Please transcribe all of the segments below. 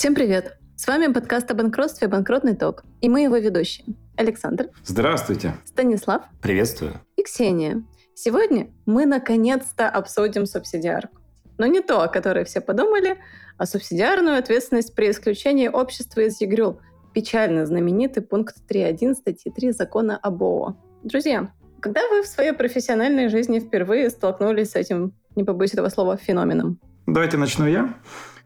Всем привет! С вами подкаст о банкротстве «Банкротный ток». И мы его ведущие. Александр. Здравствуйте. Станислав. Приветствую. И Ксения. Сегодня мы наконец-то обсудим субсидиарку. Но не то, о которой все подумали, а субсидиарную ответственность при исключении общества из ЕГРЮЛ. Печально знаменитый пункт 3.1 статьи 3 закона об ООО. Друзья, когда вы в своей профессиональной жизни впервые столкнулись с этим, не побоюсь этого слова, феноменом? Давайте начну я.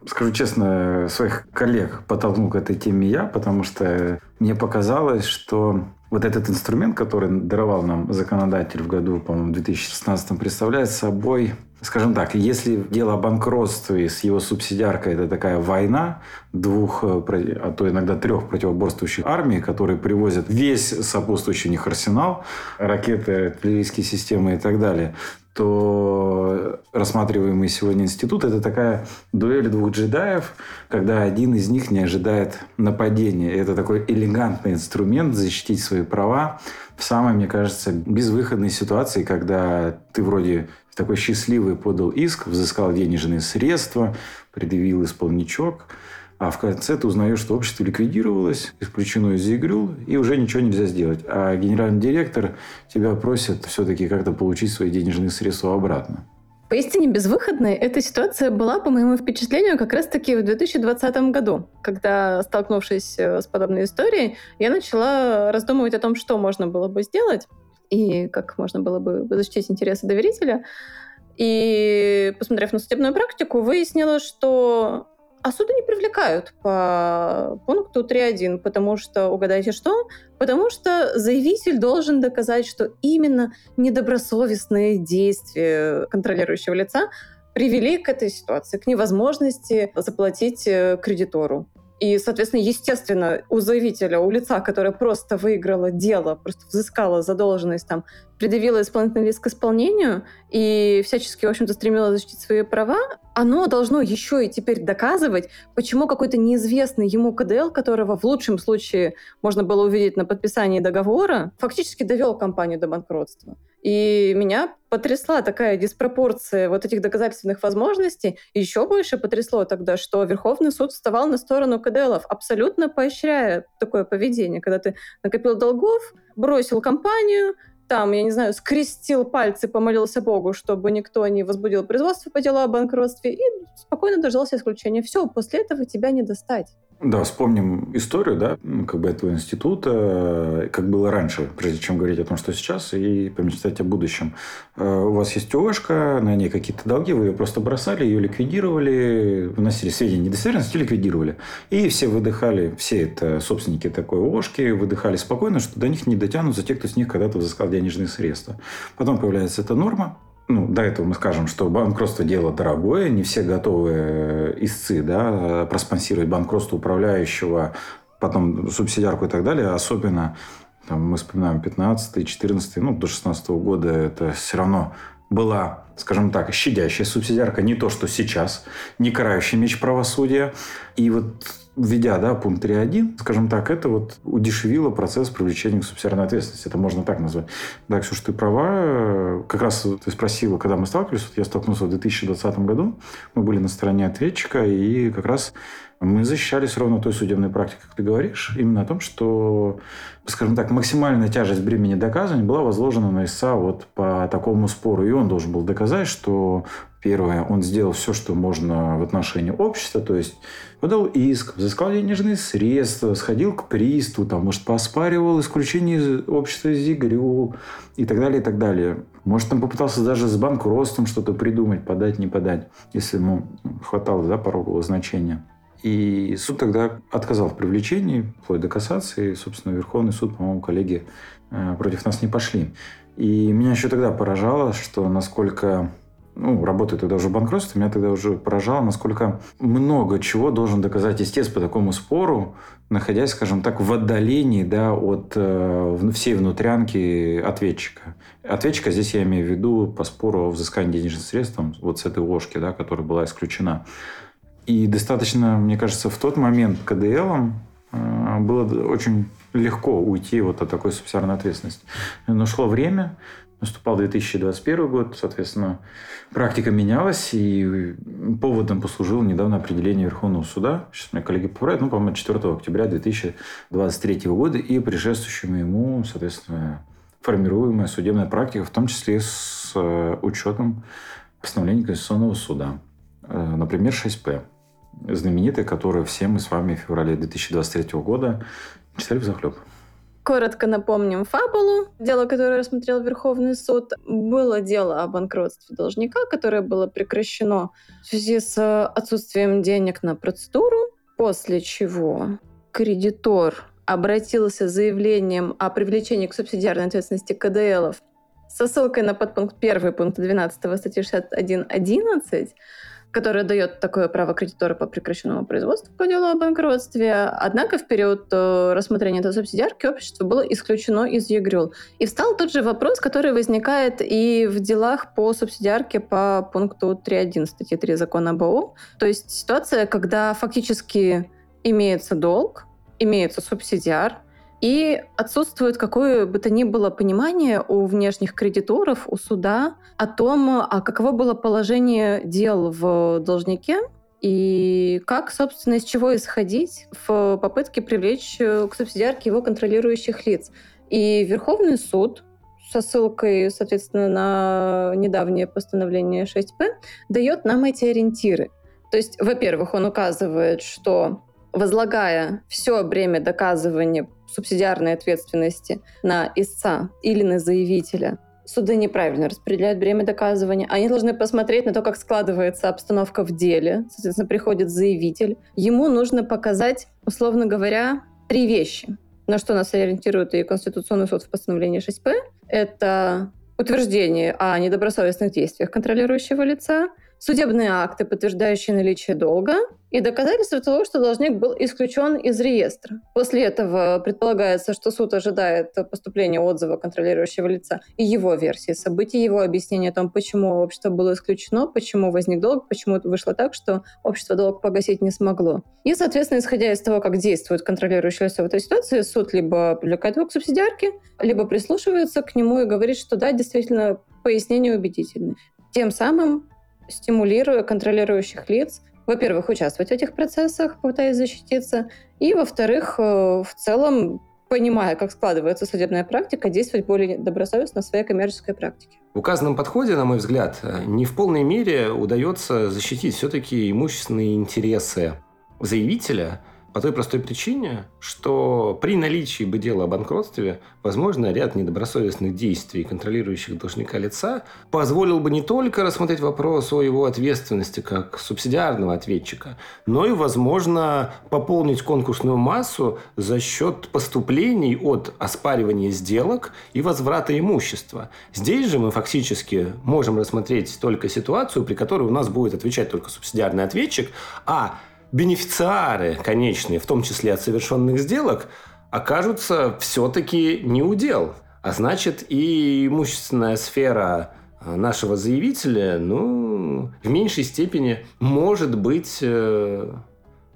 Скажу честно, своих коллег подтолкнул к этой теме я, потому что мне показалось, что вот этот инструмент, который даровал нам законодатель в году, по-моему, 2016, представляет собой скажем так, если дело о банкротстве с его субсидиаркой это такая война двух, а то иногда трех противоборствующих армий, которые привозят весь сопутствующий у них арсенал, ракеты, артиллерийские системы и так далее, то рассматриваемый сегодня институт – это такая дуэль двух джедаев, когда один из них не ожидает нападения. это такой элегантный инструмент защитить свои права в самой, мне кажется, безвыходной ситуации, когда ты вроде такой счастливый подал иск, взыскал денежные средства, предъявил исполничок – а в конце ты узнаешь, что общество ликвидировалось, исключено из игру, и уже ничего нельзя сделать. А генеральный директор тебя просит все-таки как-то получить свои денежные средства обратно. Поистине безвыходной эта ситуация была, по моему впечатлению, как раз-таки в 2020 году, когда, столкнувшись э, с подобной историей, я начала раздумывать о том, что можно было бы сделать и как можно было бы защитить интересы доверителя. И, посмотрев на судебную практику, выяснилось, что а суды не привлекают по пункту 3.1, потому что, угадайте что? Потому что заявитель должен доказать, что именно недобросовестные действия контролирующего лица привели к этой ситуации, к невозможности заплатить э, кредитору. И, соответственно, естественно, у заявителя, у лица, которое просто выиграло дело, просто взыскало задолженность, там, предъявило исполнительный лист к исполнению и всячески, в общем-то, стремилось защитить свои права, оно должно еще и теперь доказывать, почему какой-то неизвестный ему КДЛ, которого в лучшем случае можно было увидеть на подписании договора, фактически довел компанию до банкротства. И меня потрясла такая диспропорция вот этих доказательственных возможностей. И еще больше потрясло тогда, что Верховный суд вставал на сторону КДЛов, абсолютно поощряя такое поведение, когда ты накопил долгов, бросил компанию, там, я не знаю, скрестил пальцы, помолился Богу, чтобы никто не возбудил производство по делу о банкротстве, и спокойно дождался исключения. Все, после этого тебя не достать. Да, вспомним историю, да, как бы этого института, как было раньше, прежде чем говорить о том, что сейчас, и помечтать о будущем. Э, у вас есть ОШК, на ней какие-то долги, вы ее просто бросали, ее ликвидировали, вносили сведения недостоверности, ликвидировали. И все выдыхали, все это собственники такой ОШКи, выдыхали спокойно, что до них не дотянутся те, кто с них когда-то взыскал денежные средства. Потом появляется эта норма, ну, до этого мы скажем, что банкротство дело дорогое, не все готовы э, истцы да, проспонсировать банкротство управляющего, потом субсидиарку и так далее, особенно там, мы вспоминаем 15 14 ну, до 16 года это все равно была, скажем так, щадящая субсидиарка, не то, что сейчас, не карающий меч правосудия. И вот введя да, пункт 3.1, скажем так, это вот удешевило процесс привлечения к субсидиарной ответственности. Это можно так назвать. Да, Ксюша, ты права. Как раз ты спросила, когда мы сталкивались. Вот я столкнулся в 2020 году. Мы были на стороне ответчика, и как раз мы защищались ровно той судебной практикой, как ты говоришь, именно о том, что, скажем так, максимальная тяжесть бремени доказывания была возложена на истца вот по такому спору. И он должен был доказать, что Первое, он сделал все, что можно в отношении общества, то есть подал иск, взыскал денежные средства, сходил к приставу, там, может, поспаривал исключение из общества из ИГРЮ и так далее, и так далее. Может, там попытался даже с банкротством что-то придумать, подать, не подать, если ему хватало да, порогового значения. И суд тогда отказал в привлечении, вплоть до кассации. И, собственно, Верховный суд, по-моему, коллеги э, против нас не пошли. И меня еще тогда поражало, что насколько ну, работая тогда уже в банкротстве, меня тогда уже поражало, насколько много чего должен доказать истец по такому спору, находясь, скажем так, в отдалении да, от э, всей внутрянки ответчика. Ответчика здесь я имею в виду по спору о взыскании денежных средств, вот с этой ложки, да, которая была исключена. И достаточно, мне кажется, в тот момент КДЛ э, было очень легко уйти вот от такой субсидиарной ответственности. Но шло время, Наступал 2021 год, соответственно, практика менялась, и поводом послужило недавно определение Верховного суда, сейчас меня коллеги поправят, ну, по-моему, 4 октября 2023 года, и предшествующему ему, соответственно, формируемая судебная практика, в том числе с э, учетом постановлений Конституционного суда. Э, например, 6П, знаменитый, который все мы с вами в феврале 2023 года читали в захлеб. Коротко напомним фабулу. Дело, которое рассмотрел Верховный суд, было дело о банкротстве должника, которое было прекращено в связи с отсутствием денег на процедуру, после чего кредитор обратился с заявлением о привлечении к субсидиарной ответственности КДЛов со ссылкой на подпункт 1 пункта 12 статьи 61.11, которая дает такое право кредитора по прекращенному производству по делу о банкротстве. Однако в период э, рассмотрения этой субсидиарки общество было исключено из ЕГРЮЛ. И встал тот же вопрос, который возникает и в делах по субсидиарке по пункту 3.1 статьи 3 закона об. То есть ситуация, когда фактически имеется долг, имеется субсидиар, и отсутствует какое бы то ни было понимание у внешних кредиторов, у суда о том, а каково было положение дел в должнике, и как, собственно, из чего исходить в попытке привлечь э, к субсидиарке его контролирующих лиц. И Верховный суд со ссылкой, соответственно, на недавнее постановление 6П дает нам эти ориентиры. То есть, во-первых, он указывает, что возлагая все бремя доказывания субсидиарной ответственности на истца или на заявителя, суды неправильно распределяют бремя доказывания. Они должны посмотреть на то, как складывается обстановка в деле. Соответственно, приходит заявитель. Ему нужно показать, условно говоря, три вещи, на что нас ориентирует и Конституционный суд в постановлении 6П. Это утверждение о недобросовестных действиях контролирующего лица, судебные акты, подтверждающие наличие долга, и доказательства того, что должник был исключен из реестра. После этого предполагается, что суд ожидает поступления отзыва контролирующего лица и его версии событий, его объяснения о том, почему общество было исключено, почему возник долг, почему вышло так, что общество долг погасить не смогло. И, соответственно, исходя из того, как действует контролирующее лицо в этой ситуации, суд либо привлекает его к субсидиарке, либо прислушивается к нему и говорит, что да, действительно, пояснение убедительны. Тем самым стимулируя контролирующих лиц, во-первых, участвовать в этих процессах, пытаясь защититься, и, во-вторых, э, в целом, понимая, как складывается судебная практика, действовать более добросовестно в своей коммерческой практике. В указанном подходе, на мой взгляд, не в полной мере удается защитить все-таки имущественные интересы заявителя – по той простой причине, что при наличии бы дела о банкротстве, возможно, ряд недобросовестных действий контролирующих должника лица позволил бы не только рассмотреть вопрос о его ответственности как субсидиарного ответчика, но и, возможно, пополнить конкурсную массу за счет поступлений от оспаривания сделок и возврата имущества. Здесь же мы фактически можем рассмотреть только ситуацию, при которой у нас будет отвечать только субсидиарный ответчик, а бенефициары конечные, в том числе от совершенных сделок, окажутся все-таки не удел. А значит, и имущественная сфера э, нашего заявителя, ну, в меньшей степени может быть э,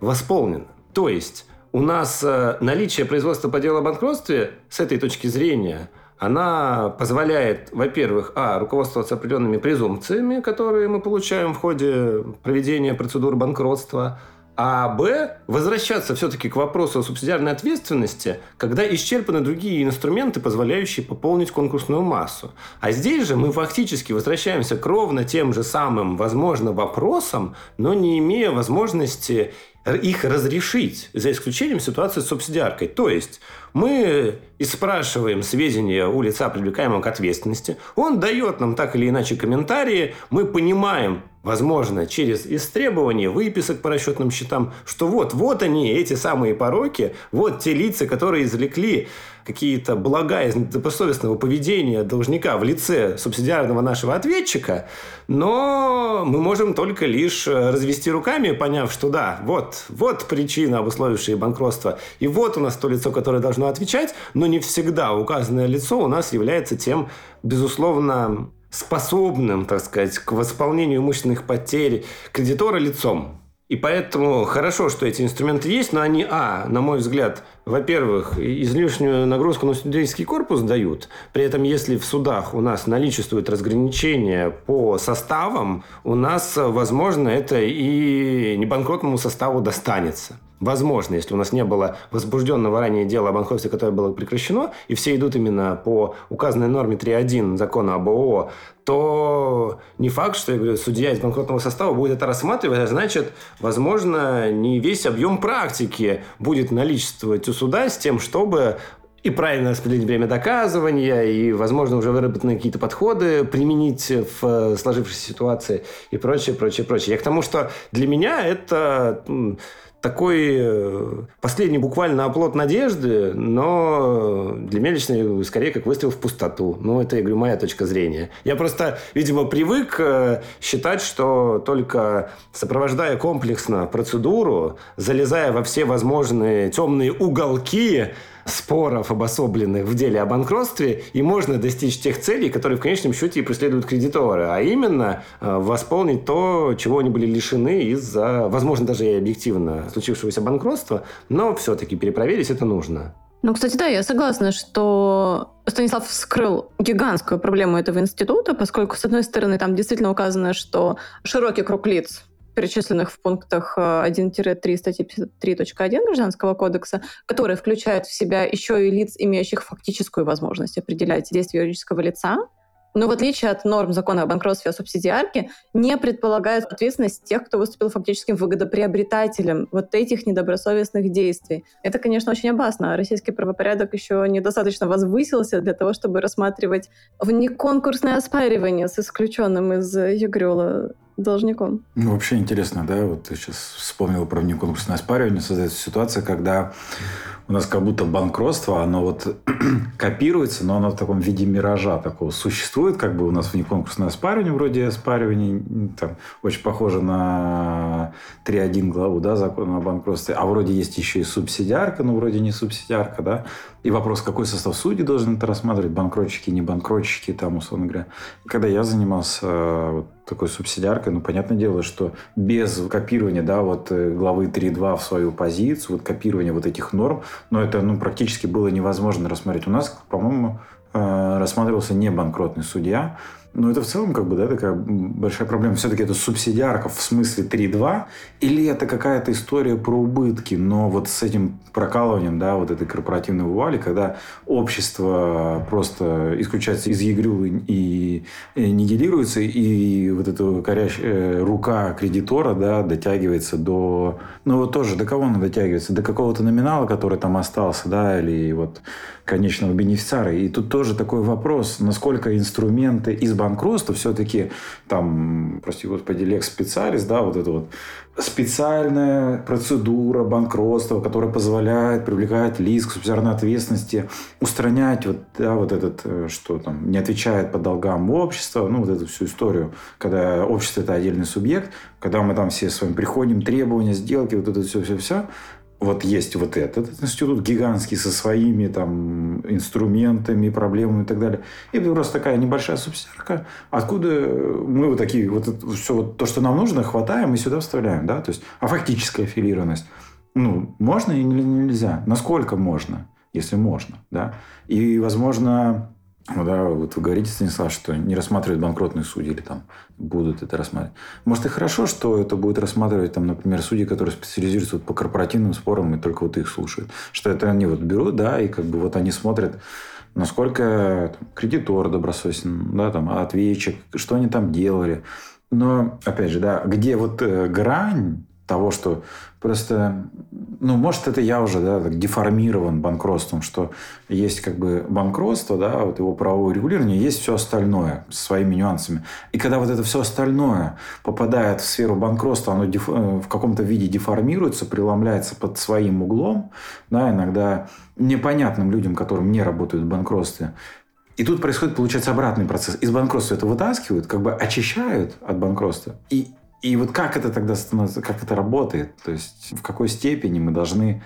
восполнена. То есть у нас э, наличие производства по делу о банкротстве с этой точки зрения она позволяет, во-первых, а, руководствоваться определенными презумпциями, которые мы получаем в ходе проведения процедуры банкротства, а Б, возвращаться все-таки к вопросу о субсидиарной ответственности, когда исчерпаны другие инструменты, позволяющие пополнить конкурсную массу. А здесь же мы фактически возвращаемся к ровно тем же самым, возможно, вопросам, но не имея возможности их разрешить, за исключением ситуации с субсидиаркой. То есть мы спрашиваем сведения у лица, привлекаемого к ответственности, он дает нам так или иначе комментарии, мы понимаем, возможно, через истребование выписок по расчетным счетам, что вот, вот они, эти самые пороки, вот те лица, которые извлекли какие-то блага из недобросовестного поведения должника в лице субсидиарного нашего ответчика, но мы можем только лишь развести руками, поняв, что да, вот, вот причина, обусловившая банкротство, и вот у нас то лицо, которое должно отвечать, но не всегда указанное лицо у нас является тем, безусловно, способным, так сказать, к восполнению имущественных потерь кредитора лицом. И поэтому хорошо, что эти инструменты есть, но они, а, на мой взгляд, во-первых, излишнюю нагрузку на судейский корпус дают. При этом, если в судах у нас наличествует разграничение по составам, у нас, возможно, это и небанкротному составу достанется. Возможно, если у нас не было возбужденного ранее дела о банкротстве, которое было прекращено, и все идут именно по указанной норме 3.1 закона об ООО, то не факт, что я говорю, судья из банкротного состава будет это рассматривать, а значит, возможно, не весь объем практики будет наличествовать у суда с тем, чтобы и правильно распределить время доказывания, и, возможно, уже выработанные какие-то подходы применить в сложившейся ситуации и прочее, прочее, прочее. Я к тому, что для меня это такой э, последний буквально оплот надежды, но для меня лично скорее как выстрел в пустоту. Ну, это, я говорю, моя точка зрения. Я просто, видимо, привык э, считать, что только сопровождая комплексно процедуру, залезая во все возможные темные уголки, споров, обособленных в деле о банкротстве, и можно достичь тех целей, которые в конечном счете и преследуют кредиторы, а именно э, восполнить то, чего они были лишены из-за, возможно, даже и объективно случившегося банкротства, но все-таки перепроверить это нужно. Ну, кстати, да, я согласна, что Станислав вскрыл гигантскую проблему этого института, поскольку, с одной стороны, там действительно указано, что широкий круг лиц перечисленных в пунктах 1-3 э, статьи 53.1 Гражданского кодекса, которые включают в себя еще и лиц, имеющих фактическую возможность определять действия юридического лица, но в отличие от норм закона о банкротстве и субсидиарке, не предполагает ответственность тех, кто выступил фактическим выгодоприобретателем вот этих недобросовестных действий. Это, конечно, очень опасно. Российский правопорядок еще недостаточно возвысился для того, чтобы рассматривать внеконкурсное оспаривание с исключенным из ЮГРЮЛа должником. Ну, вообще интересно, да, вот ты сейчас вспомнил про внеконкурсное оспаривание, создается ситуация, когда у нас как будто банкротство, оно вот копируется, но оно в таком виде миража такого существует, как бы у нас внеконкурсное оспаривание, вроде оспаривания, там, очень похоже на 3.1 главу, да, закона о банкротстве, а вроде есть еще и субсидиарка, но вроде не субсидиарка, да, и вопрос, какой состав судей должен это рассматривать, банкротчики, не банкротчики, там, условно говоря. когда я занимался э, вот такой субсидиаркой, ну, понятное дело, что без копирования, да, вот э, главы 3.2 в свою позицию, вот копирования вот этих норм, но это, ну, практически было невозможно рассмотреть. У нас, по-моему, э, рассматривался не банкротный судья, но это в целом как бы, да, такая большая проблема. Все-таки это субсидиарка в смысле 3.2 или это какая-то история про убытки, но вот с этим прокалыванием, да, вот этой корпоративной вуали, когда общество просто исключается из игры и, и нигилируется, и вот эта корящая рука кредитора, да, дотягивается до... Ну, вот тоже до кого она дотягивается? До какого-то номинала, который там остался, да, или вот конечного бенефициара. И тут тоже такой вопрос, насколько инструменты из банкротства все-таки там, прости господи, лекс специалист, да, вот это вот специальная процедура банкротства, которая позволяет привлекать лиц к субсидиарной ответственности, устранять вот, да, вот этот, э, что там, не отвечает по долгам общества, ну, вот эту всю историю, когда общество – это отдельный субъект, когда мы там все с вами приходим, требования, сделки, вот это все-все-все, вот есть вот этот институт гигантский со своими там инструментами, проблемами и так далее. И просто такая небольшая субсидиарка, откуда мы вот такие, вот это, все вот то, что нам нужно, хватаем и сюда вставляем, да, то есть, а фактическая аффилированность, ну, можно или нельзя? Насколько можно, если можно, да? И, возможно, ну да, вот вы говорите, Станислав, что не рассматривают банкротные судьи или там будут это рассматривать. Может, и хорошо, что это будет рассматривать, там, например, судьи, которые специализируются вот по корпоративным спорам и только вот их слушают. Что это они вот берут, да, и как бы вот они смотрят, насколько там, кредитор добросовестен, да, там, ответчик, что они там делали. Но, опять же, да, где вот э, грань того, что просто, ну, может, это я уже, да, так деформирован банкротством, что есть как бы банкротство, да, вот его правовое регулирование, есть все остальное с своими нюансами. И когда вот это все остальное попадает в сферу банкротства, оно деф, э, в каком-то виде деформируется, преломляется под своим углом, да, иногда непонятным людям, которым не работают в банкротстве, и тут происходит, получается, обратный процесс. Из банкротства это вытаскивают, как бы очищают от банкротства. И и вот как это тогда становится, как это работает? То есть в какой степени мы должны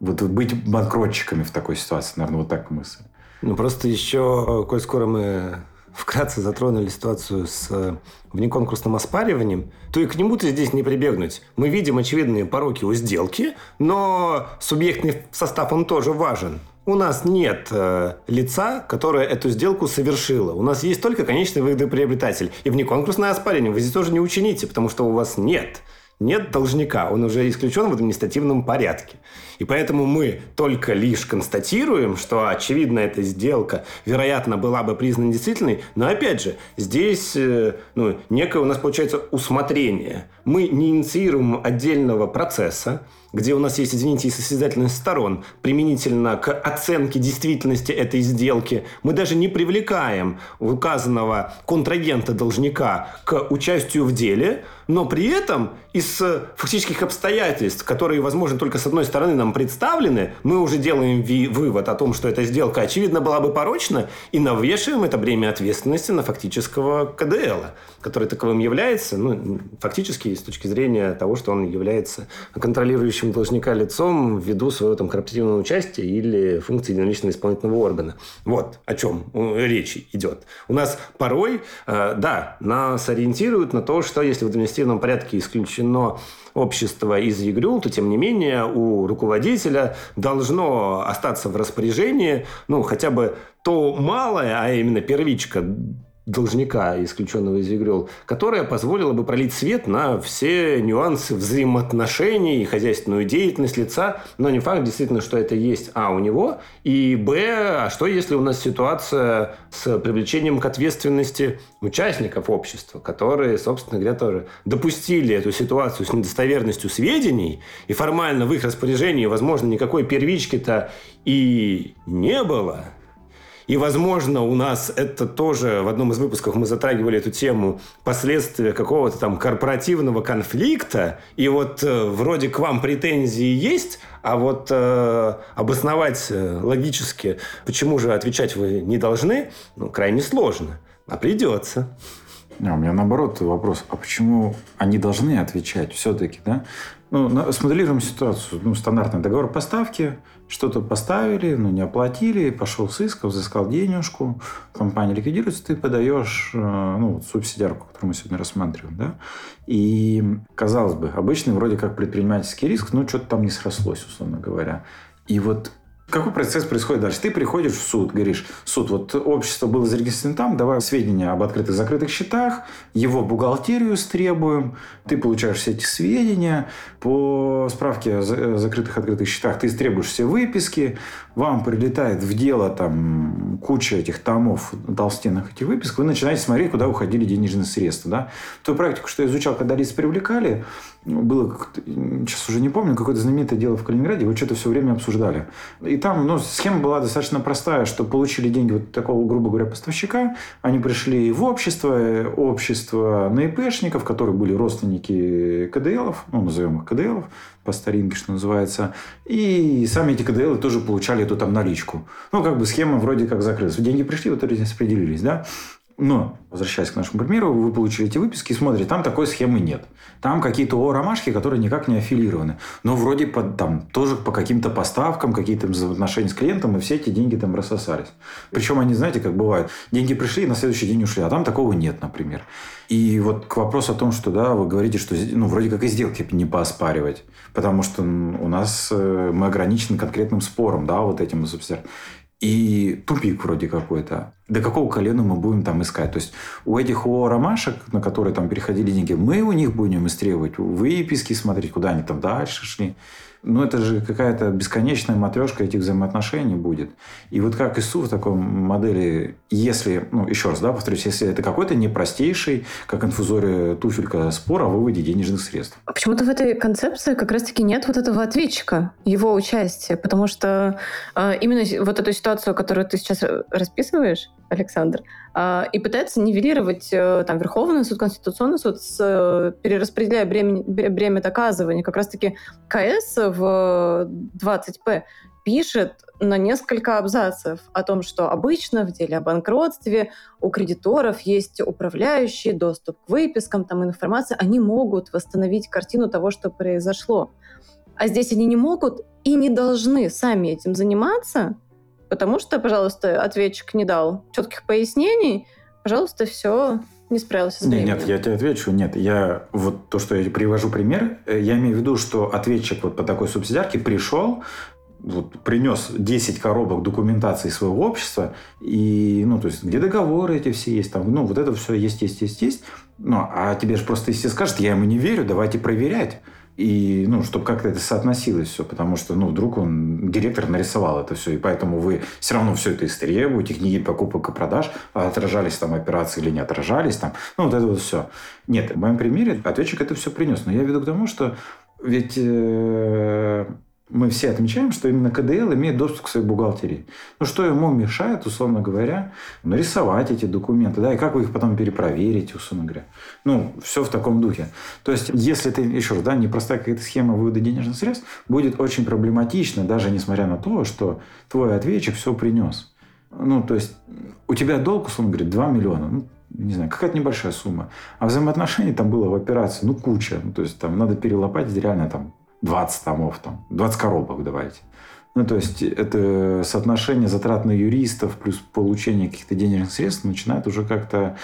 вот быть банкротчиками в такой ситуации? Наверное, вот так мысль. Ну, просто еще, коль скоро мы вкратце затронули ситуацию с э, внеконкурсным оспариванием, то и к нему-то здесь не прибегнуть. Мы видим очевидные пороки у сделки, но субъектный состав, он тоже важен. У нас нет э, лица, которое эту сделку совершило. У нас есть только конечный выгодоприобретатель. И внеконкурсное оспаривание вы здесь тоже не учините, потому что у вас нет нет должника, он уже исключен в административном порядке. И поэтому мы только лишь констатируем, что, очевидно, эта сделка, вероятно, была бы признана действительной, но, опять же, здесь э, ну, некое у нас получается усмотрение. Мы не инициируем отдельного процесса, где у нас есть, извините, и состязательность сторон применительно к оценке действительности этой сделки. Мы даже не привлекаем указанного контрагента-должника к участию в деле, но при этом из фактических обстоятельств, которые, возможно, только с одной стороны нам представлены, мы уже делаем вывод о том, что эта сделка, очевидно, была бы порочна, и навешиваем это бремя ответственности на фактического КДЛ, который таковым является, ну, фактически с точки зрения того, что он является контролирующим должника лицом ввиду своего там корпоративного участия или функции единоличного исполнительного органа. Вот о чем речь идет. У нас порой, э, да, нас ориентируют на то, что если в административном порядке исключено общество из ЕГРЮЛ, то, тем не менее, у руководителя должно остаться в распоряжении, ну, хотя бы то малое, а именно первичка должника, исключенного из ИГРЮЛ, которая позволила бы пролить свет на все нюансы взаимоотношений и хозяйственную деятельность лица, но не факт действительно, что это есть А у него, и Б, а что если у нас ситуация с привлечением к ответственности участников общества, которые, собственно говоря, тоже допустили эту ситуацию с недостоверностью сведений, и формально в их распоряжении, возможно, никакой первички-то и не было – и, возможно, у нас это тоже в одном из выпусков мы затрагивали эту тему последствия какого-то там корпоративного конфликта. И вот э, вроде к вам претензии есть, а вот э, обосновать э, логически, почему же отвечать вы не должны, ну, крайне сложно. А придется. Не, у меня наоборот вопрос, а почему они должны отвечать все-таки, да? Ну, смоделируем ситуацию. Ну, стандартный договор поставки, что-то поставили, но не оплатили, пошел с иском, взыскал денежку, компания ликвидируется, ты подаешь э, ну, субсидиарку, которую мы сегодня рассматриваем. Да? И, казалось бы, обычный вроде как предпринимательский риск, но что-то там не срослось, условно говоря. И вот какой процесс происходит дальше? Ты приходишь в суд, говоришь, суд, вот общество было зарегистрировано там, давай сведения об открытых закрытых счетах, его бухгалтерию стребуем, ты получаешь все эти сведения, по справке о закрытых открытых счетах ты требуешь все выписки, вам прилетает в дело там куча этих томов толстенных этих выписок, вы начинаете смотреть, куда уходили денежные средства. Да? Ту практику, что я изучал, когда лиц привлекали, было, сейчас уже не помню, какое-то знаменитое дело в Калининграде, вы что-то все время обсуждали. И там ну, схема была достаточно простая, что получили деньги вот такого, грубо говоря, поставщика, они пришли в общество, общество на ИПшников, которые были родственники КДЛов, ну, назовем их КДЛов, по старинке, что называется. И сами эти КДЛы тоже получали эту там наличку. Ну, как бы схема вроде как закрылась. Деньги пришли, вот распределились, да. Но, возвращаясь к нашему примеру, вы получили эти выписки и смотрите, там такой схемы нет. Там какие-то ОРомашки, которые никак не аффилированы. Но вроде по, там тоже по каким-то поставкам, какие-то взаимоотношения с клиентом, и все эти деньги там рассосались. Причем они, знаете, как бывает, деньги пришли и на следующий день ушли, а там такого нет, например. И вот к вопросу о том, что да, вы говорите, что ну, вроде как и сделки не пооспаривать, потому что у нас э, мы ограничены конкретным спором, да, вот этим субсидиарным. И тупик вроде какой-то. До какого колена мы будем там искать? То есть у этих ООО «Ромашек», на которые там переходили деньги, мы у них будем истребовать, выписки смотреть, куда они там дальше шли. Ну, это же какая-то бесконечная матрешка этих взаимоотношений будет. И вот как ИСУ в такой модели, если, ну, еще раз, да, повторюсь, если это какой-то непростейший, как инфузория туфелька спор о выводе денежных средств. А почему-то в этой концепции как раз-таки нет вот этого ответчика, его участия, потому что э, именно вот эту ситуацию, которую ты сейчас расписываешь, Александр, э, и пытается нивелировать э, там Верховный суд, Конституционный суд, с, э, перераспределяя бремя, бремя доказывания. Как раз-таки КС в 20П пишет на несколько абзацев о том, что обычно в деле о банкротстве у кредиторов есть управляющий, доступ к выпискам, там информация, они могут восстановить картину того, что произошло. А здесь они не могут и не должны сами этим заниматься, потому что, пожалуйста, ответчик не дал четких пояснений, пожалуйста, все, не справился с временем. Нет, я тебе отвечу. Нет, я вот то, что я привожу пример, э, я имею в виду, что ответчик вот по такой субсидиарке пришел, вот, принес 10 коробок документации своего общества, и, ну, то есть, где договоры эти все есть, там, ну, вот это все есть, есть, есть, есть. Ну, а тебе же просто если скажет, я ему не верю, давайте проверять. И, ну, чтобы как-то это соотносилось все, потому что, ну, вдруг он, директор нарисовал это все, и поэтому вы все равно все это истребуете, книги покупок и продаж, а отражались там операции или не отражались там, ну, вот это вот все. Нет, в моем примере ответчик это все принес, но я веду к тому, что ведь э, мы все отмечаем, что именно КДЛ имеет доступ к своей бухгалтерии. Ну, что ему мешает, условно говоря, нарисовать эти документы, да, и как вы их потом перепроверите, условно говоря. Ну, все в таком духе. То есть, если ты, еще раз, да, непростая какая-то схема вывода денежных средств, будет очень проблематично, даже несмотря на то, что твой ответчик все принес. Ну, то есть, у тебя долг, условно говоря, 2 миллиона. Ну, не знаю, какая-то небольшая сумма. А взаимоотношений там было в операции, ну, куча. Ну, то есть, там надо перелопатить реально там 20 томов, там, 20 коробок давайте. Ну, то есть, это соотношение затрат на юристов плюс получение каких-то денежных средств начинает уже как-то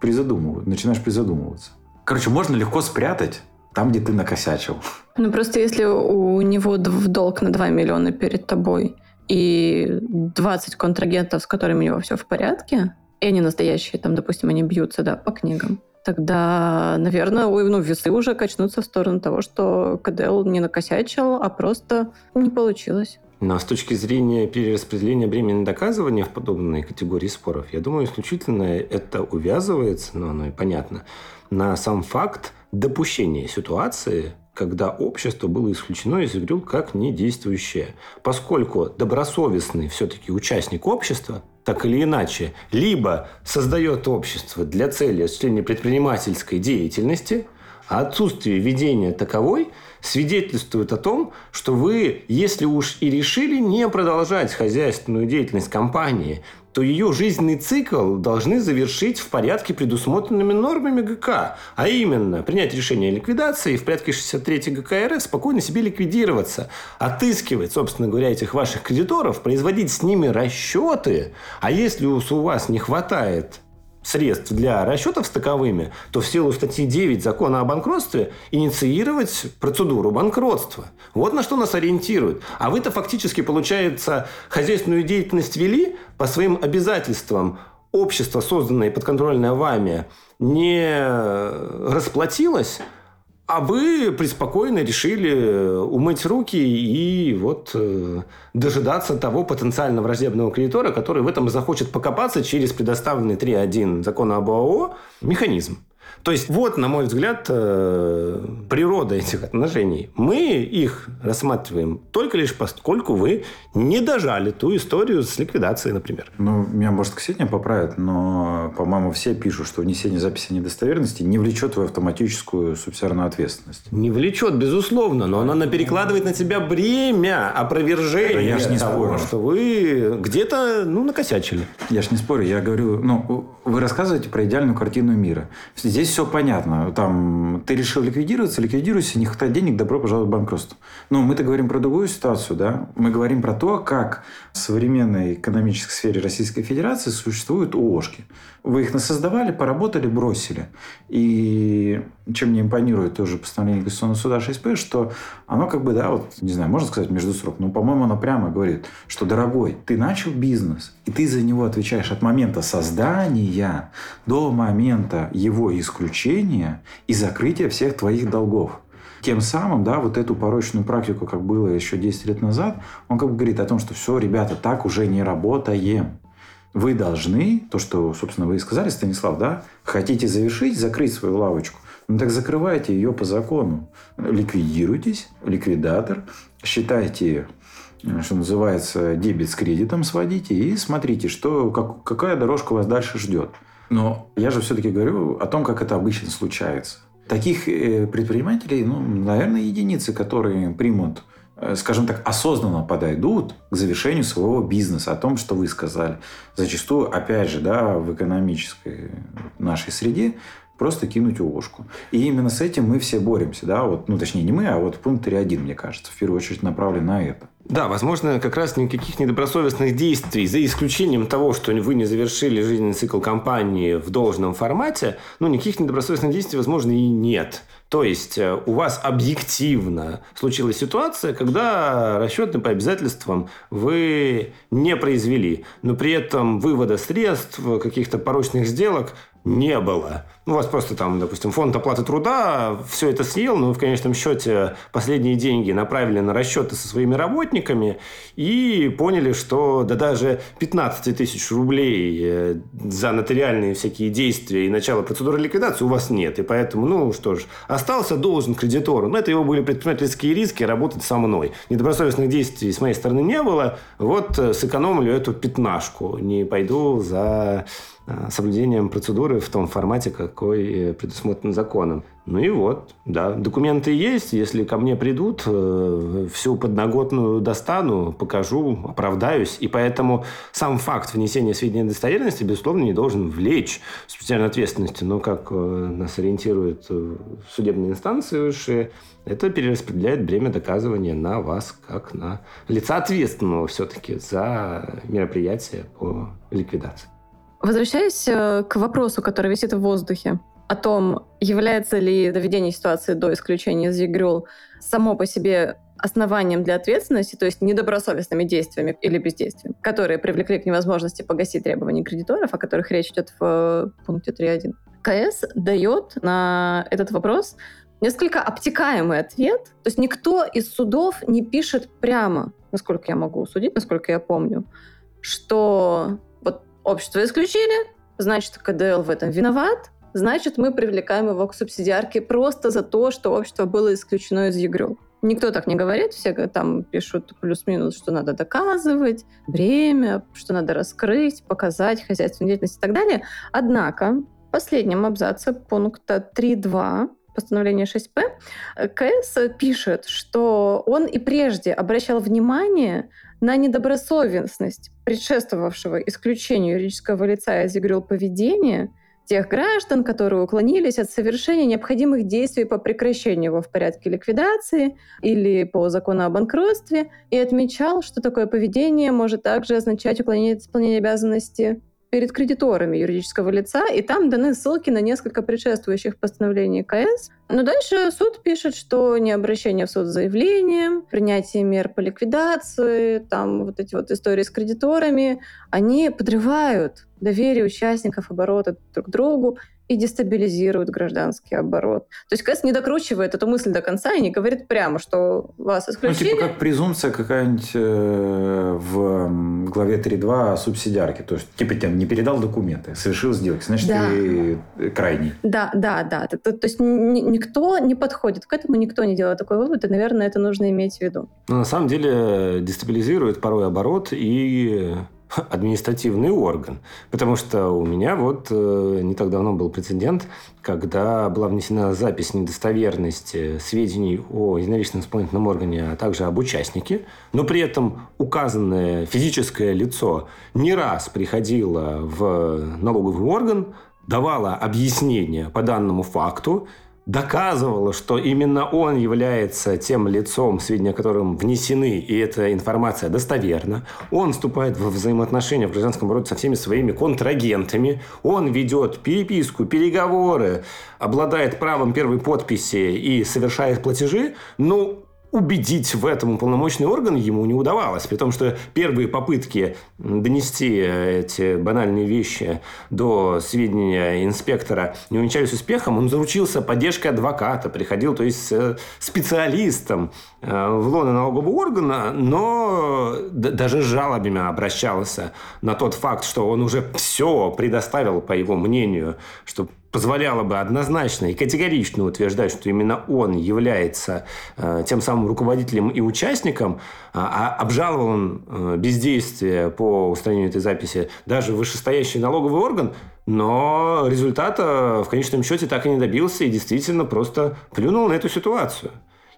призадумываться, начинаешь призадумываться. Короче, можно легко спрятать там, где ты накосячил. Ну, просто если у него в долг на 2 миллиона перед тобой и 20 контрагентов, с которыми у него все в порядке, и они настоящие, там, допустим, они бьются, да, по книгам, тогда, наверное, ну, весы уже качнутся в сторону того, что КДЛ не накосячил, а просто не получилось. Но с точки зрения перераспределения бремени доказывания в подобной категории споров, я думаю, исключительно это увязывается, ну, оно и понятно, на сам факт допущения ситуации, когда общество было исключено из игры как недействующее. Поскольку добросовестный все-таки участник общества так или иначе, либо создает общество для цели осуществления предпринимательской деятельности, а отсутствие ведения таковой свидетельствует о том, что вы, если уж и решили не продолжать хозяйственную деятельность компании, то ее жизненный цикл должны завершить в порядке, предусмотренными нормами ГК. А именно, принять решение о ликвидации и в порядке 63 ГК РФ спокойно себе ликвидироваться. Отыскивать, собственно говоря, этих ваших кредиторов, производить с ними расчеты. А если у вас не хватает средств для расчетов с таковыми, то в силу статьи 9 закона о банкротстве инициировать процедуру банкротства. Вот на что нас ориентируют. А вы-то фактически, получается, хозяйственную деятельность вели по своим обязательствам. Общество, созданное и подконтрольное вами, не расплатилось, а вы преспокойно решили э, умыть руки и вот э, дожидаться того потенциально враждебного кредитора, который в этом захочет покопаться через предоставленный 3.1 закона об ОАО механизм. То есть вот, на мой взгляд, э, природа этих отношений. Мы их рассматриваем только лишь поскольку вы не дожали ту историю с ликвидацией, например. Ну, меня, может, Ксения поправит, но, по-моему, все пишут, что внесение записи недостоверности не влечет в автоматическую субсидиарную ответственность. Не влечет, безусловно, но она перекладывает на себя бремя опровержения да я ж не того, спорю. что вы где-то, ну, накосячили. Я ж не спорю, я говорю, ну, вы рассказываете про идеальную картину мира. Здесь все понятно. Там, ты решил ликвидироваться, ликвидируйся, не хватает денег, добро пожаловать в банкротство. Но мы-то говорим про другую ситуацию, да? Мы говорим про то, как в современной экономической сфере Российской Федерации существуют ООшки. Вы их насоздавали, поработали, бросили. И чем мне импонирует тоже постановление Конституционного суда 6П, что оно как бы, да, вот, не знаю, можно сказать между срок, но, по-моему, оно прямо говорит, что, дорогой, ты начал бизнес, и ты за него отвечаешь от момента создания до момента его исключения и закрытия всех твоих долгов. Тем самым, да, вот эту порочную практику, как было еще 10 лет назад, он как бы говорит о том, что все, ребята, так уже не работаем. Вы должны, то, что, собственно, вы и сказали, Станислав, да, хотите завершить, закрыть свою лавочку, ну так закрывайте ее по закону. Ликвидируйтесь, ликвидатор, считайте что называется, дебет с кредитом сводите и смотрите, что, как, какая дорожка вас дальше ждет. Но я же все-таки говорю о том, как это обычно случается. Таких э, предпринимателей, ну, наверное, единицы, которые примут Э, скажем так, осознанно подойдут к завершению своего бизнеса, о том, что вы сказали. Зачастую, опять же, да, в экономической нашей среде просто кинуть ООшку. И именно с этим мы все боремся. Да? Вот, ну, точнее, не мы, а вот пункт 3.1, мне кажется, в первую очередь направлен на это. Да, возможно, как раз никаких недобросовестных действий, за исключением того, что вы не завершили жизненный цикл компании в должном формате, ну, никаких недобросовестных действий, возможно, и нет. То есть э, у вас объективно случилась ситуация, когда расчеты по обязательствам вы не произвели, но при этом вывода средств, каких-то порочных сделок не было. Ну, у вас просто там, допустим, фонд оплаты труда все это съел, но в конечном счете последние деньги направили на расчеты со своими работниками и поняли, что да даже 15 тысяч рублей э, за нотариальные всякие действия и начало процедуры ликвидации у вас нет. И поэтому, ну что ж, остался должен кредитору. Но это его были предпринимательские риски работать со мной. Недобросовестных действий с моей стороны не было. Вот э, сэкономлю эту пятнашку. Не пойду за соблюдением процедуры в том формате, какой э, предусмотрен законом. Ну и вот, да, документы есть. Если ко мне придут, э, всю подноготную достану, покажу, оправдаюсь. И поэтому сам факт внесения сведений о достоверности, безусловно, не должен влечь специальной ответственности. Но как нас ориентируют судебные инстанции высшие, это перераспределяет бремя доказывания на вас, как на лица ответственного все-таки за мероприятие по ликвидации. Возвращаясь э, к вопросу, который висит в воздухе, о том, является ли доведение ситуации до исключения из ЕГРЮЛ само по себе основанием для ответственности, то есть недобросовестными действиями или бездействиями, которые привлекли к невозможности погасить требования кредиторов, о которых речь идет в пункте 3.1. КС дает на этот вопрос несколько обтекаемый ответ. То есть никто из судов не пишет прямо, насколько я могу судить, насколько я помню, что Общество исключили, значит, КДЛ в этом виноват, значит, мы привлекаем его к субсидиарке просто за то, что общество было исключено из ЕГРЮ. Никто так не говорит, все там пишут плюс-минус, что надо доказывать, время, что надо раскрыть, показать хозяйственную деятельность и так далее. Однако в последнем абзаце пункта 3.2 постановления 6П КС пишет, что он и прежде обращал внимание на недобросовестность предшествовавшего исключению юридического лица из игры поведения тех граждан, которые уклонились от совершения необходимых действий по прекращению его в порядке ликвидации или по закону о банкротстве, и отмечал, что такое поведение может также означать уклонение от исполнения обязанности перед кредиторами юридического лица, и там даны ссылки на несколько предшествующих постановлений КС. Но дальше суд пишет, что не обращение в суд с заявлением, принятие мер по ликвидации, там вот эти вот истории с кредиторами, они подрывают доверие участников оборота друг к другу и дестабилизирует гражданский оборот. То есть КС не докручивает эту мысль до конца и не говорит прямо, что вас исключили. Ну, типа как презумпция какая-нибудь э, в главе 3.2 о субсидиарке. То есть, типа, ты не передал документы, совершил сделку, значит, да. ты крайний. Да, да, да. То, то, то есть никто не подходит к этому, никто не делает такой вывод, и, наверное, это нужно иметь в виду. Но на самом деле дестабилизирует порой оборот и административный орган. Потому что у меня вот э, не так давно был прецедент, когда была внесена запись недостоверности сведений о единоличном исполнительном органе, а также об участнике, но при этом указанное физическое лицо не раз приходило в налоговый орган, давало объяснение по данному факту, доказывала, что именно он является тем лицом, сведения о котором внесены, и эта информация достоверна. Он вступает в взаимоотношения в гражданском обороте со всеми своими контрагентами. Он ведет переписку, переговоры, обладает правом первой подписи и совершает платежи. Ну, убедить в этом уполномоченный орган ему не удавалось. При том, что первые попытки донести эти банальные вещи до сведения инспектора не увенчались успехом, он заручился поддержкой адвоката, приходил, то есть, специалистом э, в лоно налогового органа, но даже жалобами обращался на тот факт, что он уже все предоставил, по его мнению, что позволяло бы однозначно и категорично утверждать, что именно он является э, тем самым руководителем и участником, а, а обжаловал он э, бездействие по устранению этой записи даже вышестоящий налоговый орган, но результата в конечном счете так и не добился и действительно просто плюнул на эту ситуацию.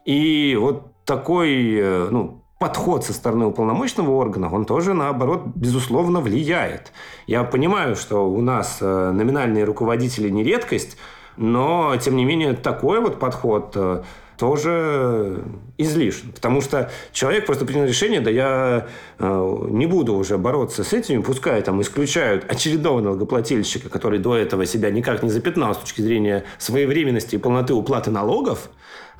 И вот такой, э, ну, подход со стороны уполномоченного органа, он тоже, наоборот, безусловно, влияет. Я понимаю, что у нас э, номинальные руководители не редкость, но, тем не менее, такой вот подход э, тоже излишен. Потому что человек просто принял решение, да я э, не буду уже бороться с этими, пускай там исключают очередного налогоплательщика, который до этого себя никак не запятнал с точки зрения своевременности и полноты уплаты налогов,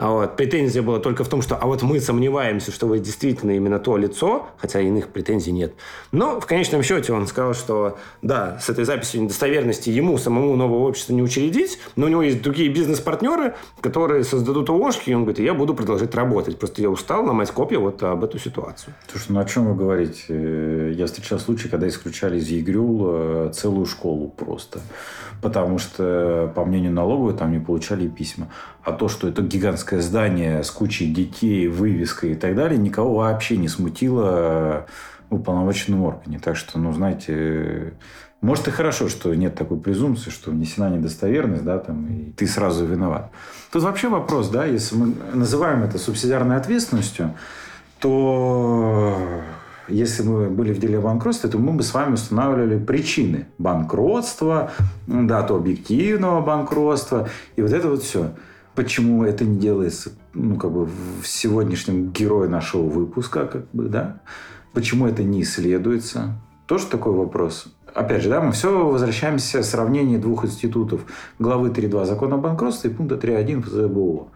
а вот. Претензия была только в том, что а вот мы сомневаемся, что вы действительно именно то лицо, хотя иных претензий нет. Но в конечном счете он сказал, что да, с этой записью недостоверности ему самому нового общества не учредить, но у него есть другие бизнес-партнеры, которые создадут ООшки, и он говорит, я буду продолжать работать. Просто я устал ломать копья вот об эту ситуацию. Слушай, ну о чем вы говорите? Я встречал случаи, когда исключали из ЕГРЮЛ э, целую школу просто. Потому что, по мнению налоговой, там не получали письма. А то, что это гигантское здание с кучей детей, вывеской и так далее, никого вообще не смутило в уполномоченном органе. Так что, ну, знаете, может и хорошо, что нет такой презумпции, что внесена недостоверность, да, там, и ты сразу виноват. Тут вообще вопрос, да, если мы называем это субсидиарной ответственностью, то если мы были в деле банкротства, то мы бы с вами устанавливали причины банкротства, дату объективного банкротства и вот это вот все почему это не делается, ну, как бы в сегодняшнем герое нашего выпуска, как бы, да? Почему это не исследуется? Тоже такой вопрос. Опять же, да, мы все возвращаемся к сравнению двух институтов. Главы 3.2 закона о банкротстве и пункта 3.1 ФЗБО.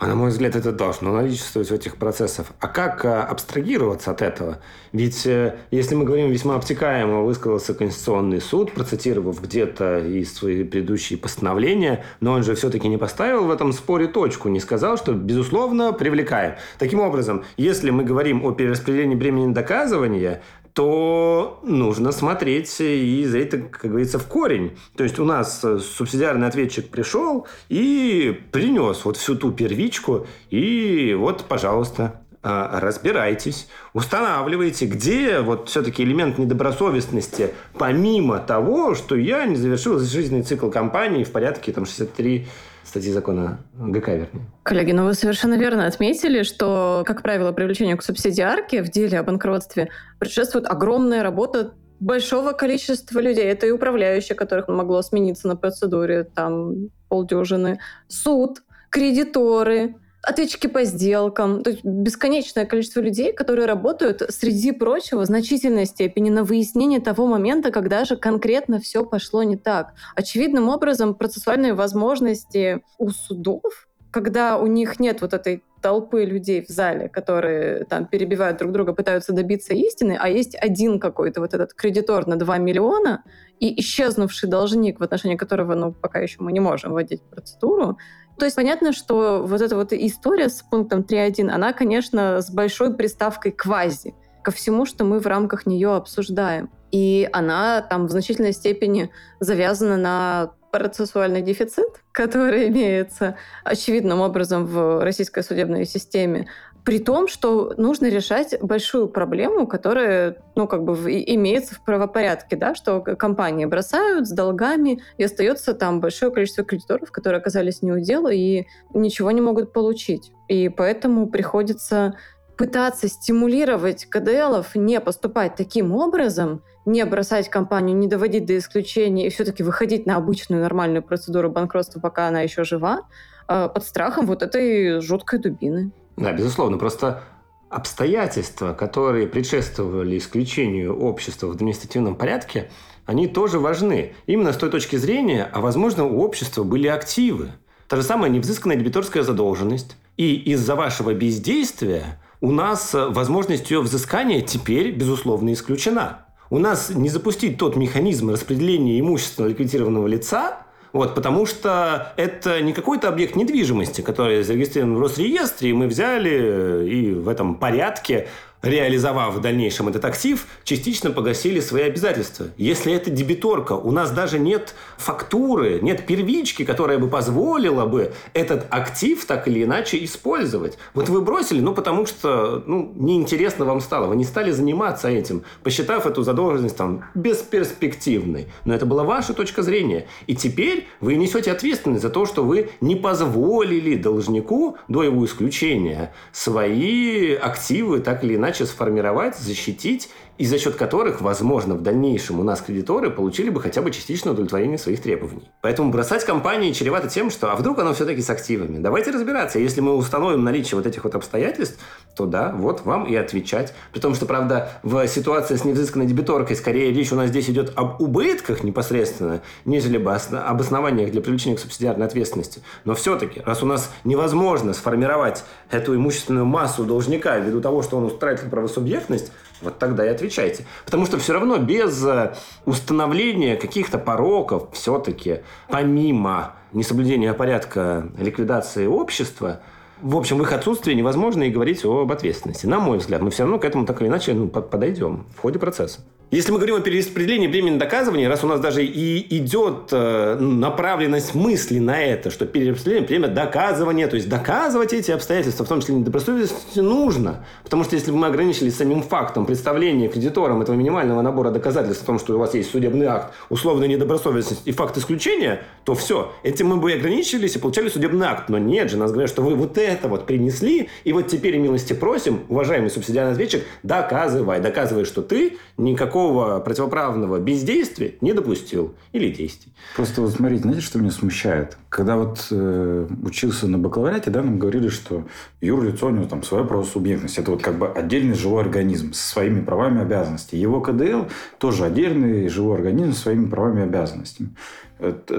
А на мой взгляд, это должно наличествовать в этих процессах. А как э, абстрагироваться от этого? Ведь э, если мы говорим весьма обтекаемо, высказался Конституционный суд, процитировав где-то из свои предыдущие постановления, но он же все-таки не поставил в этом споре точку, не сказал, что, безусловно, привлекаем. Таким образом, если мы говорим о перераспределении бремени доказывания, то нужно смотреть и за это, как говорится, в корень. То есть у нас э, субсидиарный ответчик пришел и принес вот всю ту первичку, и вот, пожалуйста, а, разбирайтесь, устанавливайте, где вот все-таки элемент недобросовестности, помимо того, что я не завершил жизненный цикл компании в порядке там 63 статьи закона ГК, вернее. Коллеги, ну вы совершенно верно отметили, что, как правило, привлечению к субсидиарке в деле о банкротстве предшествует огромная работа большого количества людей. Это и управляющие, которых могло смениться на процедуре, там полдюжины, суд, кредиторы, ответчики по сделкам, то есть бесконечное количество людей, которые работают, среди прочего, в значительной степени на выяснение того момента, когда же конкретно все пошло не так. Очевидным образом процессуальные возможности у судов, когда у них нет вот этой толпы людей в зале, которые там перебивают друг друга, пытаются добиться истины, а есть один какой-то вот этот кредитор на 2 миллиона и исчезнувший должник, в отношении которого, ну, пока еще мы не можем вводить процедуру, то есть понятно, что вот эта вот история с пунктом 3.1, она, конечно, с большой приставкой «квази» ко всему, что мы в рамках нее обсуждаем. И она там в значительной степени завязана на процессуальный дефицит, который имеется очевидным образом в российской судебной системе, при том, что нужно решать большую проблему, которая, ну, как бы имеется в правопорядке, да, что компании бросают с долгами, и остается там большое количество кредиторов, которые оказались не у дела и ничего не могут получить. И поэтому приходится пытаться стимулировать КДЛов не поступать таким образом, не бросать компанию, не доводить до исключения и все-таки выходить на обычную нормальную процедуру банкротства, пока она еще жива, э, под страхом вот этой жуткой дубины. Да, безусловно. Просто обстоятельства, которые предшествовали исключению общества в административном порядке, они тоже важны. Именно с той точки зрения, а возможно, у общества были активы. Та же самая невзысканная дебиторская задолженность. И из-за вашего бездействия у нас возможность ее взыскания теперь, безусловно, исключена. У нас не запустить тот механизм распределения имущества ликвидированного лица, вот, потому что это не какой-то объект недвижимости, который зарегистрирован в Росреестре, и мы взяли и в этом порядке реализовав в дальнейшем этот актив, частично погасили свои обязательства. Если это дебиторка, у нас даже нет фактуры, нет первички, которая бы позволила бы этот актив так или иначе использовать. Вот вы бросили, ну, потому что ну, неинтересно вам стало, вы не стали заниматься этим, посчитав эту задолженность там бесперспективной. Но это была ваша точка зрения. И теперь вы несете ответственность за то, что вы не позволили должнику до его исключения свои активы так или иначе иначе сформировать, защитить и за счет которых, возможно, в дальнейшем у нас кредиторы получили бы хотя бы частичное удовлетворение своих требований. Поэтому бросать компании чревато тем, что а вдруг оно все-таки с активами. Давайте разбираться. Если мы установим наличие вот этих вот обстоятельств, то да, вот вам и отвечать. При том, что, правда, в ситуации с невзысканной дебиторкой скорее речь у нас здесь идет об убытках непосредственно, нежели бы об основаниях для привлечения к субсидиарной ответственности. Но все-таки, раз у нас невозможно сформировать эту имущественную массу должника ввиду того, что он утратил правосубъектность, вот тогда и отвечайте. Потому что все равно без э, установления каких-то пороков все-таки, помимо несоблюдения порядка ликвидации общества, в общем, в их отсутствии невозможно и говорить об ответственности. На мой взгляд, мы все равно к этому так или иначе ну, подойдем в ходе процесса. Если мы говорим о перераспределении времени доказывания, раз у нас даже и идет э, направленность мысли на это, что перераспределение время доказывания, то есть доказывать эти обстоятельства, в том числе недобросовестности, нужно. Потому что если бы мы ограничились самим фактом представления кредиторам этого минимального набора доказательств о том, что у вас есть судебный акт, условная недобросовестность и факт исключения, то все. Этим мы бы и ограничились и получали судебный акт. Но нет же, нас говорят, что вы вот это вот принесли, и вот теперь милости просим, уважаемый субсидиарный ответчик, доказывай, доказывай, что ты никакого никакого противоправного бездействия не допустил или действий. Просто вот смотрите, знаете, что меня смущает? Когда вот э, учился на бакалавриате, да, нам говорили, что юрлицо у него там своя правосубъектность. Это вот как бы отдельный живой организм со своими правами и обязанностями. Его КДЛ тоже отдельный живой организм со своими правами и обязанностями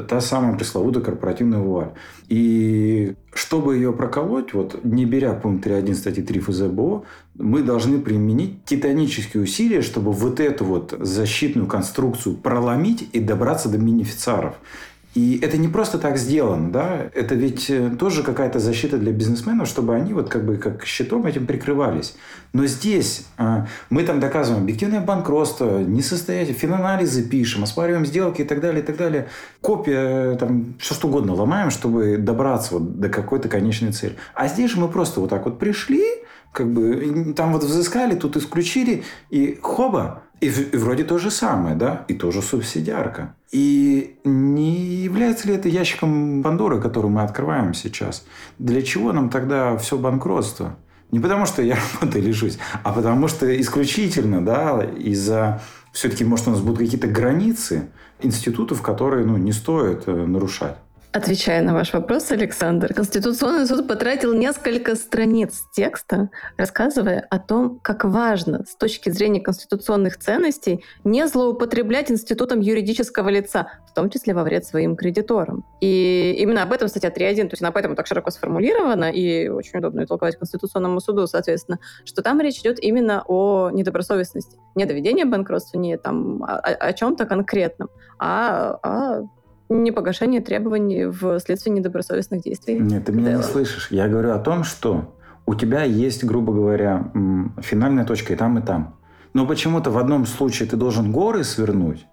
та самая пресловутая корпоративная вуаль. И чтобы ее проколоть, вот не беря пункт 3.1 статьи 3 ФЗБО, мы должны применить титанические усилия, чтобы вот эту вот защитную конструкцию проломить и добраться до бенефициаров. И это не просто так сделано, да, это ведь э, тоже какая-то защита для бизнесменов, чтобы они вот как бы как щитом этим прикрывались. Но здесь а, мы там доказываем объективное банкротство, несостоятельность, финанализы пишем, оспариваем сделки и так далее, и так далее. Копия, там, все что угодно ломаем, чтобы добраться вот до какой-то конечной цели. А здесь же мы просто вот так вот пришли, как бы там вот взыскали, тут исключили, и хоба, и, и вроде то же самое, да, и тоже субсидиарка. И не является ли это ящиком Пандоры, который мы открываем сейчас? Для чего нам тогда все банкротство? Не потому, что я работы лишусь, а потому что исключительно, да, из-за все-таки, может, у нас будут какие-то границы институтов, которые, ну, не стоит э, нарушать. Отвечая на ваш вопрос, Александр, Конституционный суд потратил несколько страниц текста, рассказывая о том, как важно с точки зрения конституционных ценностей не злоупотреблять институтом юридического лица, в том числе во вред своим кредиторам. И именно об этом статья 3.1, то есть она поэтому так широко сформулирована и очень удобно толковать Конституционному суду, соответственно, что там речь идет именно о недобросовестности. Не доведении банкротства, не там о, о чем-то конкретном, а о непогашение требований в следствии недобросовестных действий. Нет, ты меня не слышишь. Я говорю о том, что у тебя есть, грубо говоря, финальная точка и там, и там. Но почему-то в одном случае ты должен горы свернуть,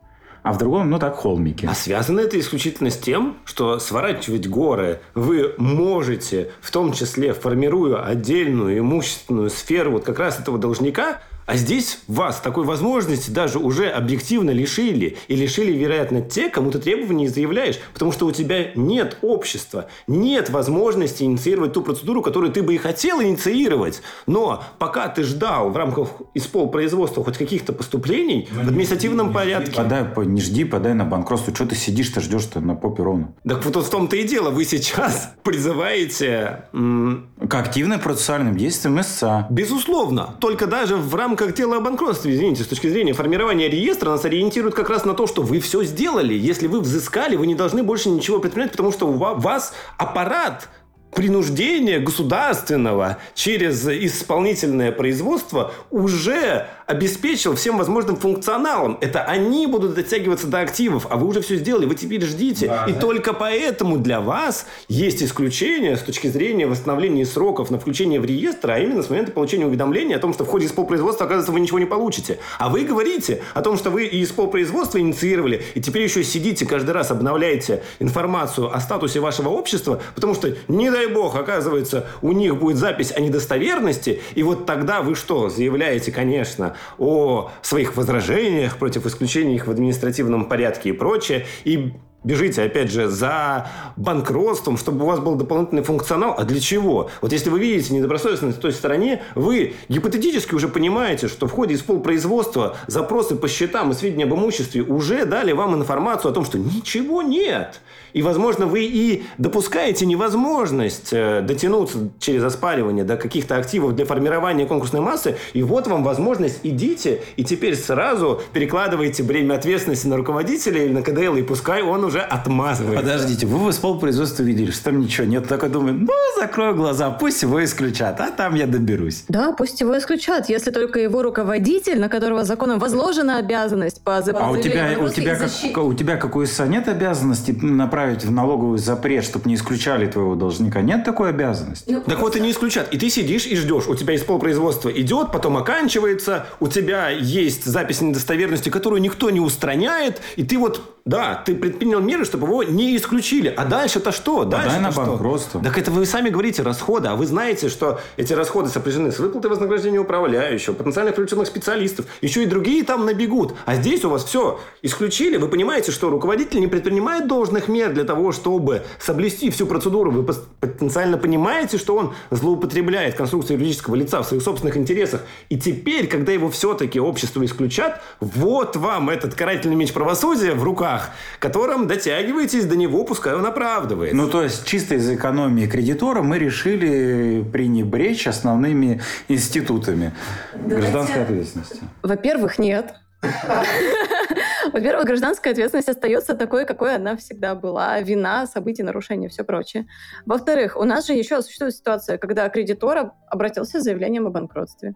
а в другом, ну так, холмики. А связано это исключительно с тем, что сворачивать горы вы можете, в том числе формируя отдельную имущественную сферу вот как раз этого должника, а здесь вас такой возможности даже уже объективно лишили. И лишили, вероятно, те, кому ты требования заявляешь. Потому что у тебя нет общества, нет возможности инициировать ту процедуру, которую ты бы и хотел инициировать. Но пока ты ждал в рамках исполпроизводства хоть каких-то поступлений Но в административном не, порядке... Не, подай, не жди, подай на банкротство. Что ты сидишь-то, ждешь-то на попе ровно? Так вот в том-то и дело. Вы сейчас призываете... К активным процессуальным действиям ИСА. Безусловно. Только даже в рамках как дело о банкротстве, извините, с точки зрения формирования реестра, нас ориентирует как раз на то, что вы все сделали. Если вы взыскали, вы не должны больше ничего предпринять, потому что у вас аппарат принуждения государственного через исполнительное производство уже обеспечил всем возможным функционалом. Это они будут дотягиваться до активов, а вы уже все сделали, вы теперь ждите. Да, и да. только поэтому для вас есть исключение с точки зрения восстановления сроков на включение в реестр, а именно с момента получения уведомления о том, что в ходе исполпроизводства, оказывается, вы ничего не получите. А вы говорите о том, что вы и исполпроизводство инициировали, и теперь еще сидите каждый раз, обновляете информацию о статусе вашего общества, потому что, не дай бог, оказывается, у них будет запись о недостоверности, и вот тогда вы что, заявляете, конечно, о своих возражениях против исключения их в административном порядке и прочее. И бежите, опять же, за банкротством, чтобы у вас был дополнительный функционал. А для чего? Вот если вы видите недобросовестность в той стороне, вы гипотетически уже понимаете, что в ходе исполпроизводства запросы по счетам и сведения об имуществе уже дали вам информацию о том, что ничего нет. И, возможно, вы и допускаете невозможность э, дотянуться через оспаривание до каких-то активов для формирования конкурсной массы. И вот вам возможность, идите, и теперь сразу перекладываете бремя ответственности на руководителя или на КДЛ, и пускай он уже отмазывает. Подождите, вы в исполпроизводстве видели, что там ничего нет. Только думаю, ну, закрою глаза, пусть его исключат, а там я доберусь. Да, пусть его исключат, если только его руководитель, на которого законом возложена обязанность по А у тебя, у тебя, как, у тебя, как у ИСА, нет обязанности направить в налоговый запрет, чтобы не исключали твоего должника? Нет такой обязанности? Ну, так вот и не исключат. И ты сидишь и ждешь. У тебя исполпроизводство идет, потом оканчивается, у тебя есть запись недостоверности, которую никто не устраняет, и ты вот да, ты предпринял меры, чтобы его не исключили. А дальше-то что? Дальше Подай на что? банкротство. Так это вы сами говорите расходы. А вы знаете, что эти расходы сопряжены с выплатой вознаграждения управляющего, потенциально включенных специалистов. Еще и другие там набегут. А здесь у вас все исключили. Вы понимаете, что руководитель не предпринимает должных мер для того, чтобы соблюсти всю процедуру. Вы потенциально понимаете, что он злоупотребляет конструкцией юридического лица в своих собственных интересах. И теперь, когда его все-таки общество исключат, вот вам этот карательный меч правосудия в руках руках, которым дотягиваетесь до него, пускай он оправдывает. Ну, то есть, чисто из экономии кредитора мы решили пренебречь основными институтами гражданской ответственности. Во-первых, нет. Во-первых, гражданская ответственность остается такой, какой она всегда была. Вина, события, нарушения, все прочее. Во-вторых, у нас же еще существует ситуация, когда кредитор обратился с заявлением о банкротстве.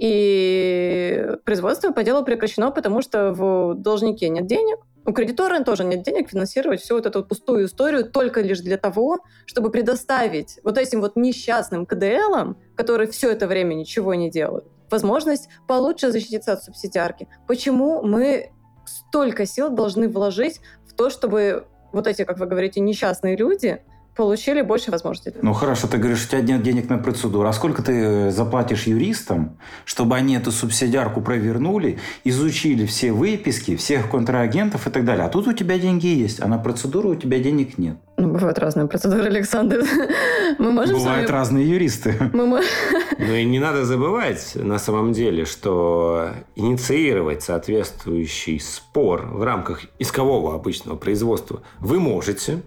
И производство по делу прекращено, потому что в должнике нет денег, у кредитора тоже нет денег финансировать всю вот эту пустую историю только лишь для того, чтобы предоставить вот этим вот несчастным КДЛам, которые все это время ничего не делают, возможность получше защититься от субсидиарки. Почему мы столько сил должны вложить в то, чтобы вот эти, как вы говорите, несчастные люди получили больше возможностей. Ну хорошо, ты говоришь, у тебя нет денег на процедуру. А сколько ты э, заплатишь юристам, чтобы они эту субсидиарку провернули, изучили все выписки, всех контрагентов и так далее? А тут у тебя деньги есть, а на процедуру у тебя денег нет. Ну, бывают разные процедуры, Александр. Мы можем Бывают вами... разные юристы. Мы... Ну и не надо забывать, на самом деле, что инициировать соответствующий спор в рамках искового обычного производства вы можете,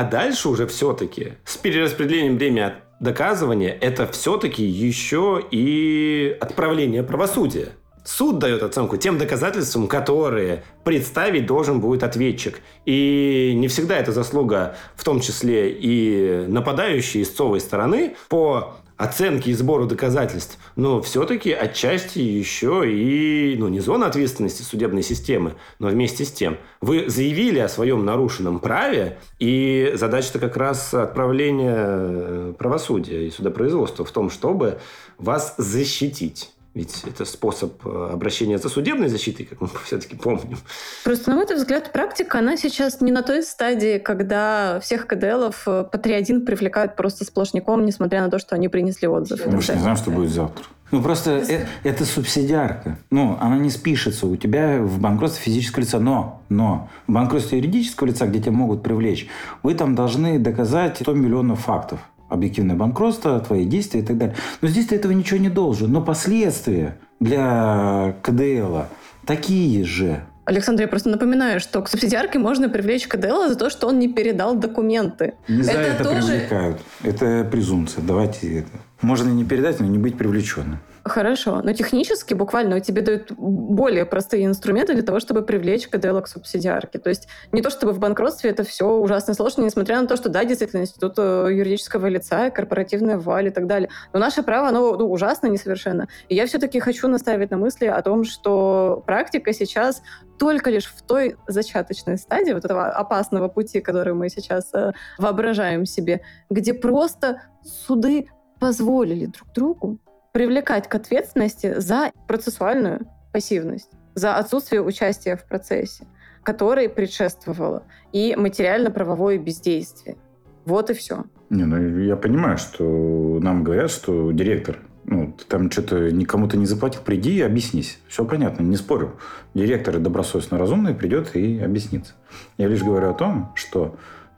а дальше уже все-таки с перераспределением времени доказывания это все-таки еще и отправление правосудия. Суд дает оценку тем доказательствам, которые представить должен будет ответчик. И не всегда это заслуга, в том числе и нападающей истцовой стороны, по оценки и сбору доказательств, но все-таки отчасти еще и, ну, не зона ответственности судебной системы, но вместе с тем. Вы заявили о своем нарушенном праве, и задача-то как раз отправления э, правосудия и судопроизводства в том, чтобы вас защитить. Ведь это способ э, обращения за судебной защитой, как мы все-таки помним. Просто, на мой взгляд, практика, она сейчас не на той стадии, когда всех КДЛов э, по 3.1 привлекают просто сплошняком, несмотря на то, что они принесли отзыв. Мы же не знаем, что будет завтра. Ну, просто это, это субсидиарка. Ну, она не спишется у тебя в банкротстве физического лица. Но, но в банкротстве юридического лица, где тебя могут привлечь, вы там должны доказать 100 миллионов фактов объективное банкротство, твои действия и так далее. Но здесь ты этого ничего не должен. Но последствия для КДЛ такие же. Александр, я просто напоминаю, что к субсидиарке можно привлечь КДЛ за то, что он не передал документы. Не за это, это тоже... привлекают. Это презумпция. Давайте это. Можно не передать, но не быть привлеченным. Хорошо, но технически буквально тебе дают более простые инструменты для того, чтобы привлечь КДЛ к субсидиарке. То есть не то, чтобы в банкротстве это все ужасно сложно, несмотря на то, что да, действительно, институт э, юридического лица, корпоративная валь и так далее. Но наше право, оно ну, ужасно несовершенно. И я все-таки хочу наставить на мысли о том, что практика сейчас только лишь в той зачаточной стадии вот этого опасного пути, который мы сейчас э, воображаем себе, где просто суды позволили друг другу привлекать к ответственности за процессуальную пассивность, за отсутствие участия в процессе, которой предшествовало, и материально-правовое бездействие. Вот и все. Не, ну я понимаю, что нам говорят, что директор Ну, ты там что-то никому-то не заплатил, приди и объяснись. Все понятно, не спорю. Директор добросовестно разумный придет и объяснится. Я лишь говорю о том, что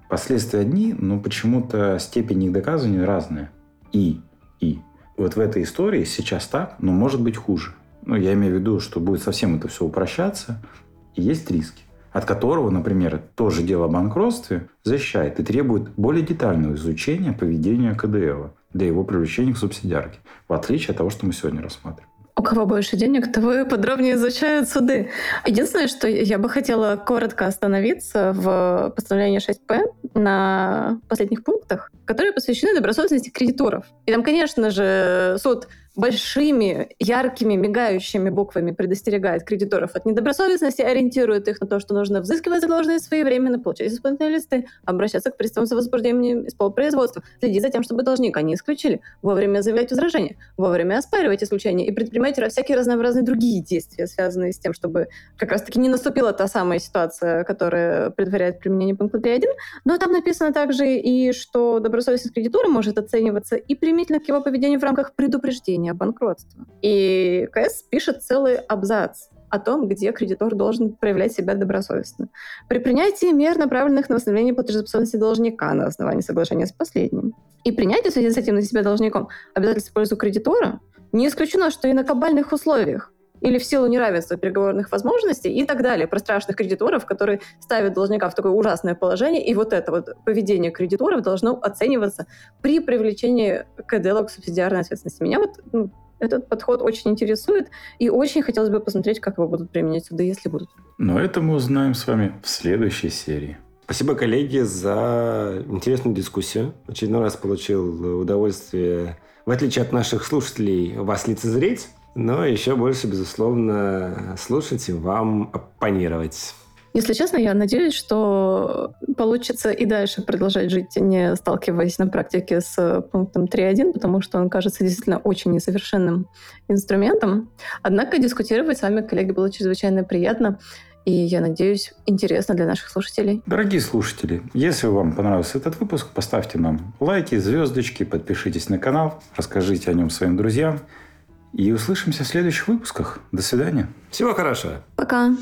последствия одни, но почему-то степень их доказывания разная. И, и. Вот в этой истории сейчас так, но может быть хуже. Ну, я имею в виду, что будет совсем это все упрощаться, и есть риски от которого, например, тоже дело о банкротстве защищает и требует более детального изучения поведения КДЛ для его привлечения к субсидиарке, в отличие от того, что мы сегодня рассматриваем. У кого больше денег, того подробнее изучают суды. Единственное, что я бы хотела коротко остановиться в постановлении 6П на последних пунктах, которые посвящены добросовестности кредиторов. И там, конечно же, суд большими, яркими, мигающими буквами предостерегает кредиторов от недобросовестности, ориентирует их на то, что нужно взыскивать задолженность своевременно, получать исполнительные листы, обращаться к приставам за возбуждением исполпроизводства, следить за тем, чтобы должника не исключили, вовремя заявлять возражения, вовремя оспаривать исключение и предпринимать всякие разнообразные другие действия, связанные с тем, чтобы как раз-таки не наступила та самая ситуация, которая предваряет применение пункта 3.1. Но там написано также и, что добросовестность кредитора может оцениваться и примительно к его поведению в рамках предупреждения заявление о банкротстве. И КС пишет целый абзац о том, где кредитор должен проявлять себя добросовестно. При принятии мер, направленных на восстановление платежеспособности должника на основании соглашения с последним, и принятие в связи с этим на себя должником обязательств в пользу кредитора, не исключено, что и на кабальных условиях или в силу неравенства переговорных возможностей и так далее, про страшных кредиторов, которые ставят должника в такое ужасное положение, и вот это вот поведение кредиторов должно оцениваться при привлечении КДЛ к субсидиарной ответственности. Меня вот ну, этот подход очень интересует, и очень хотелось бы посмотреть, как его будут применять сюда, если будут. Но это мы узнаем с вами в следующей серии. Спасибо, коллеги, за интересную дискуссию. Очередной раз получил удовольствие, в отличие от наших слушателей, вас лицезреть но еще больше, безусловно, слушать и вам оппонировать. Если честно, я надеюсь, что получится и дальше продолжать жить, не сталкиваясь на практике с пунктом 3.1, потому что он кажется действительно очень несовершенным инструментом. Однако дискутировать с вами, коллеги, было чрезвычайно приятно. И, я надеюсь, интересно для наших слушателей. Дорогие слушатели, если вам понравился этот выпуск, поставьте нам лайки, звездочки, подпишитесь на канал, расскажите о нем своим друзьям. И услышимся в следующих выпусках. До свидания. Всего хорошего. Пока.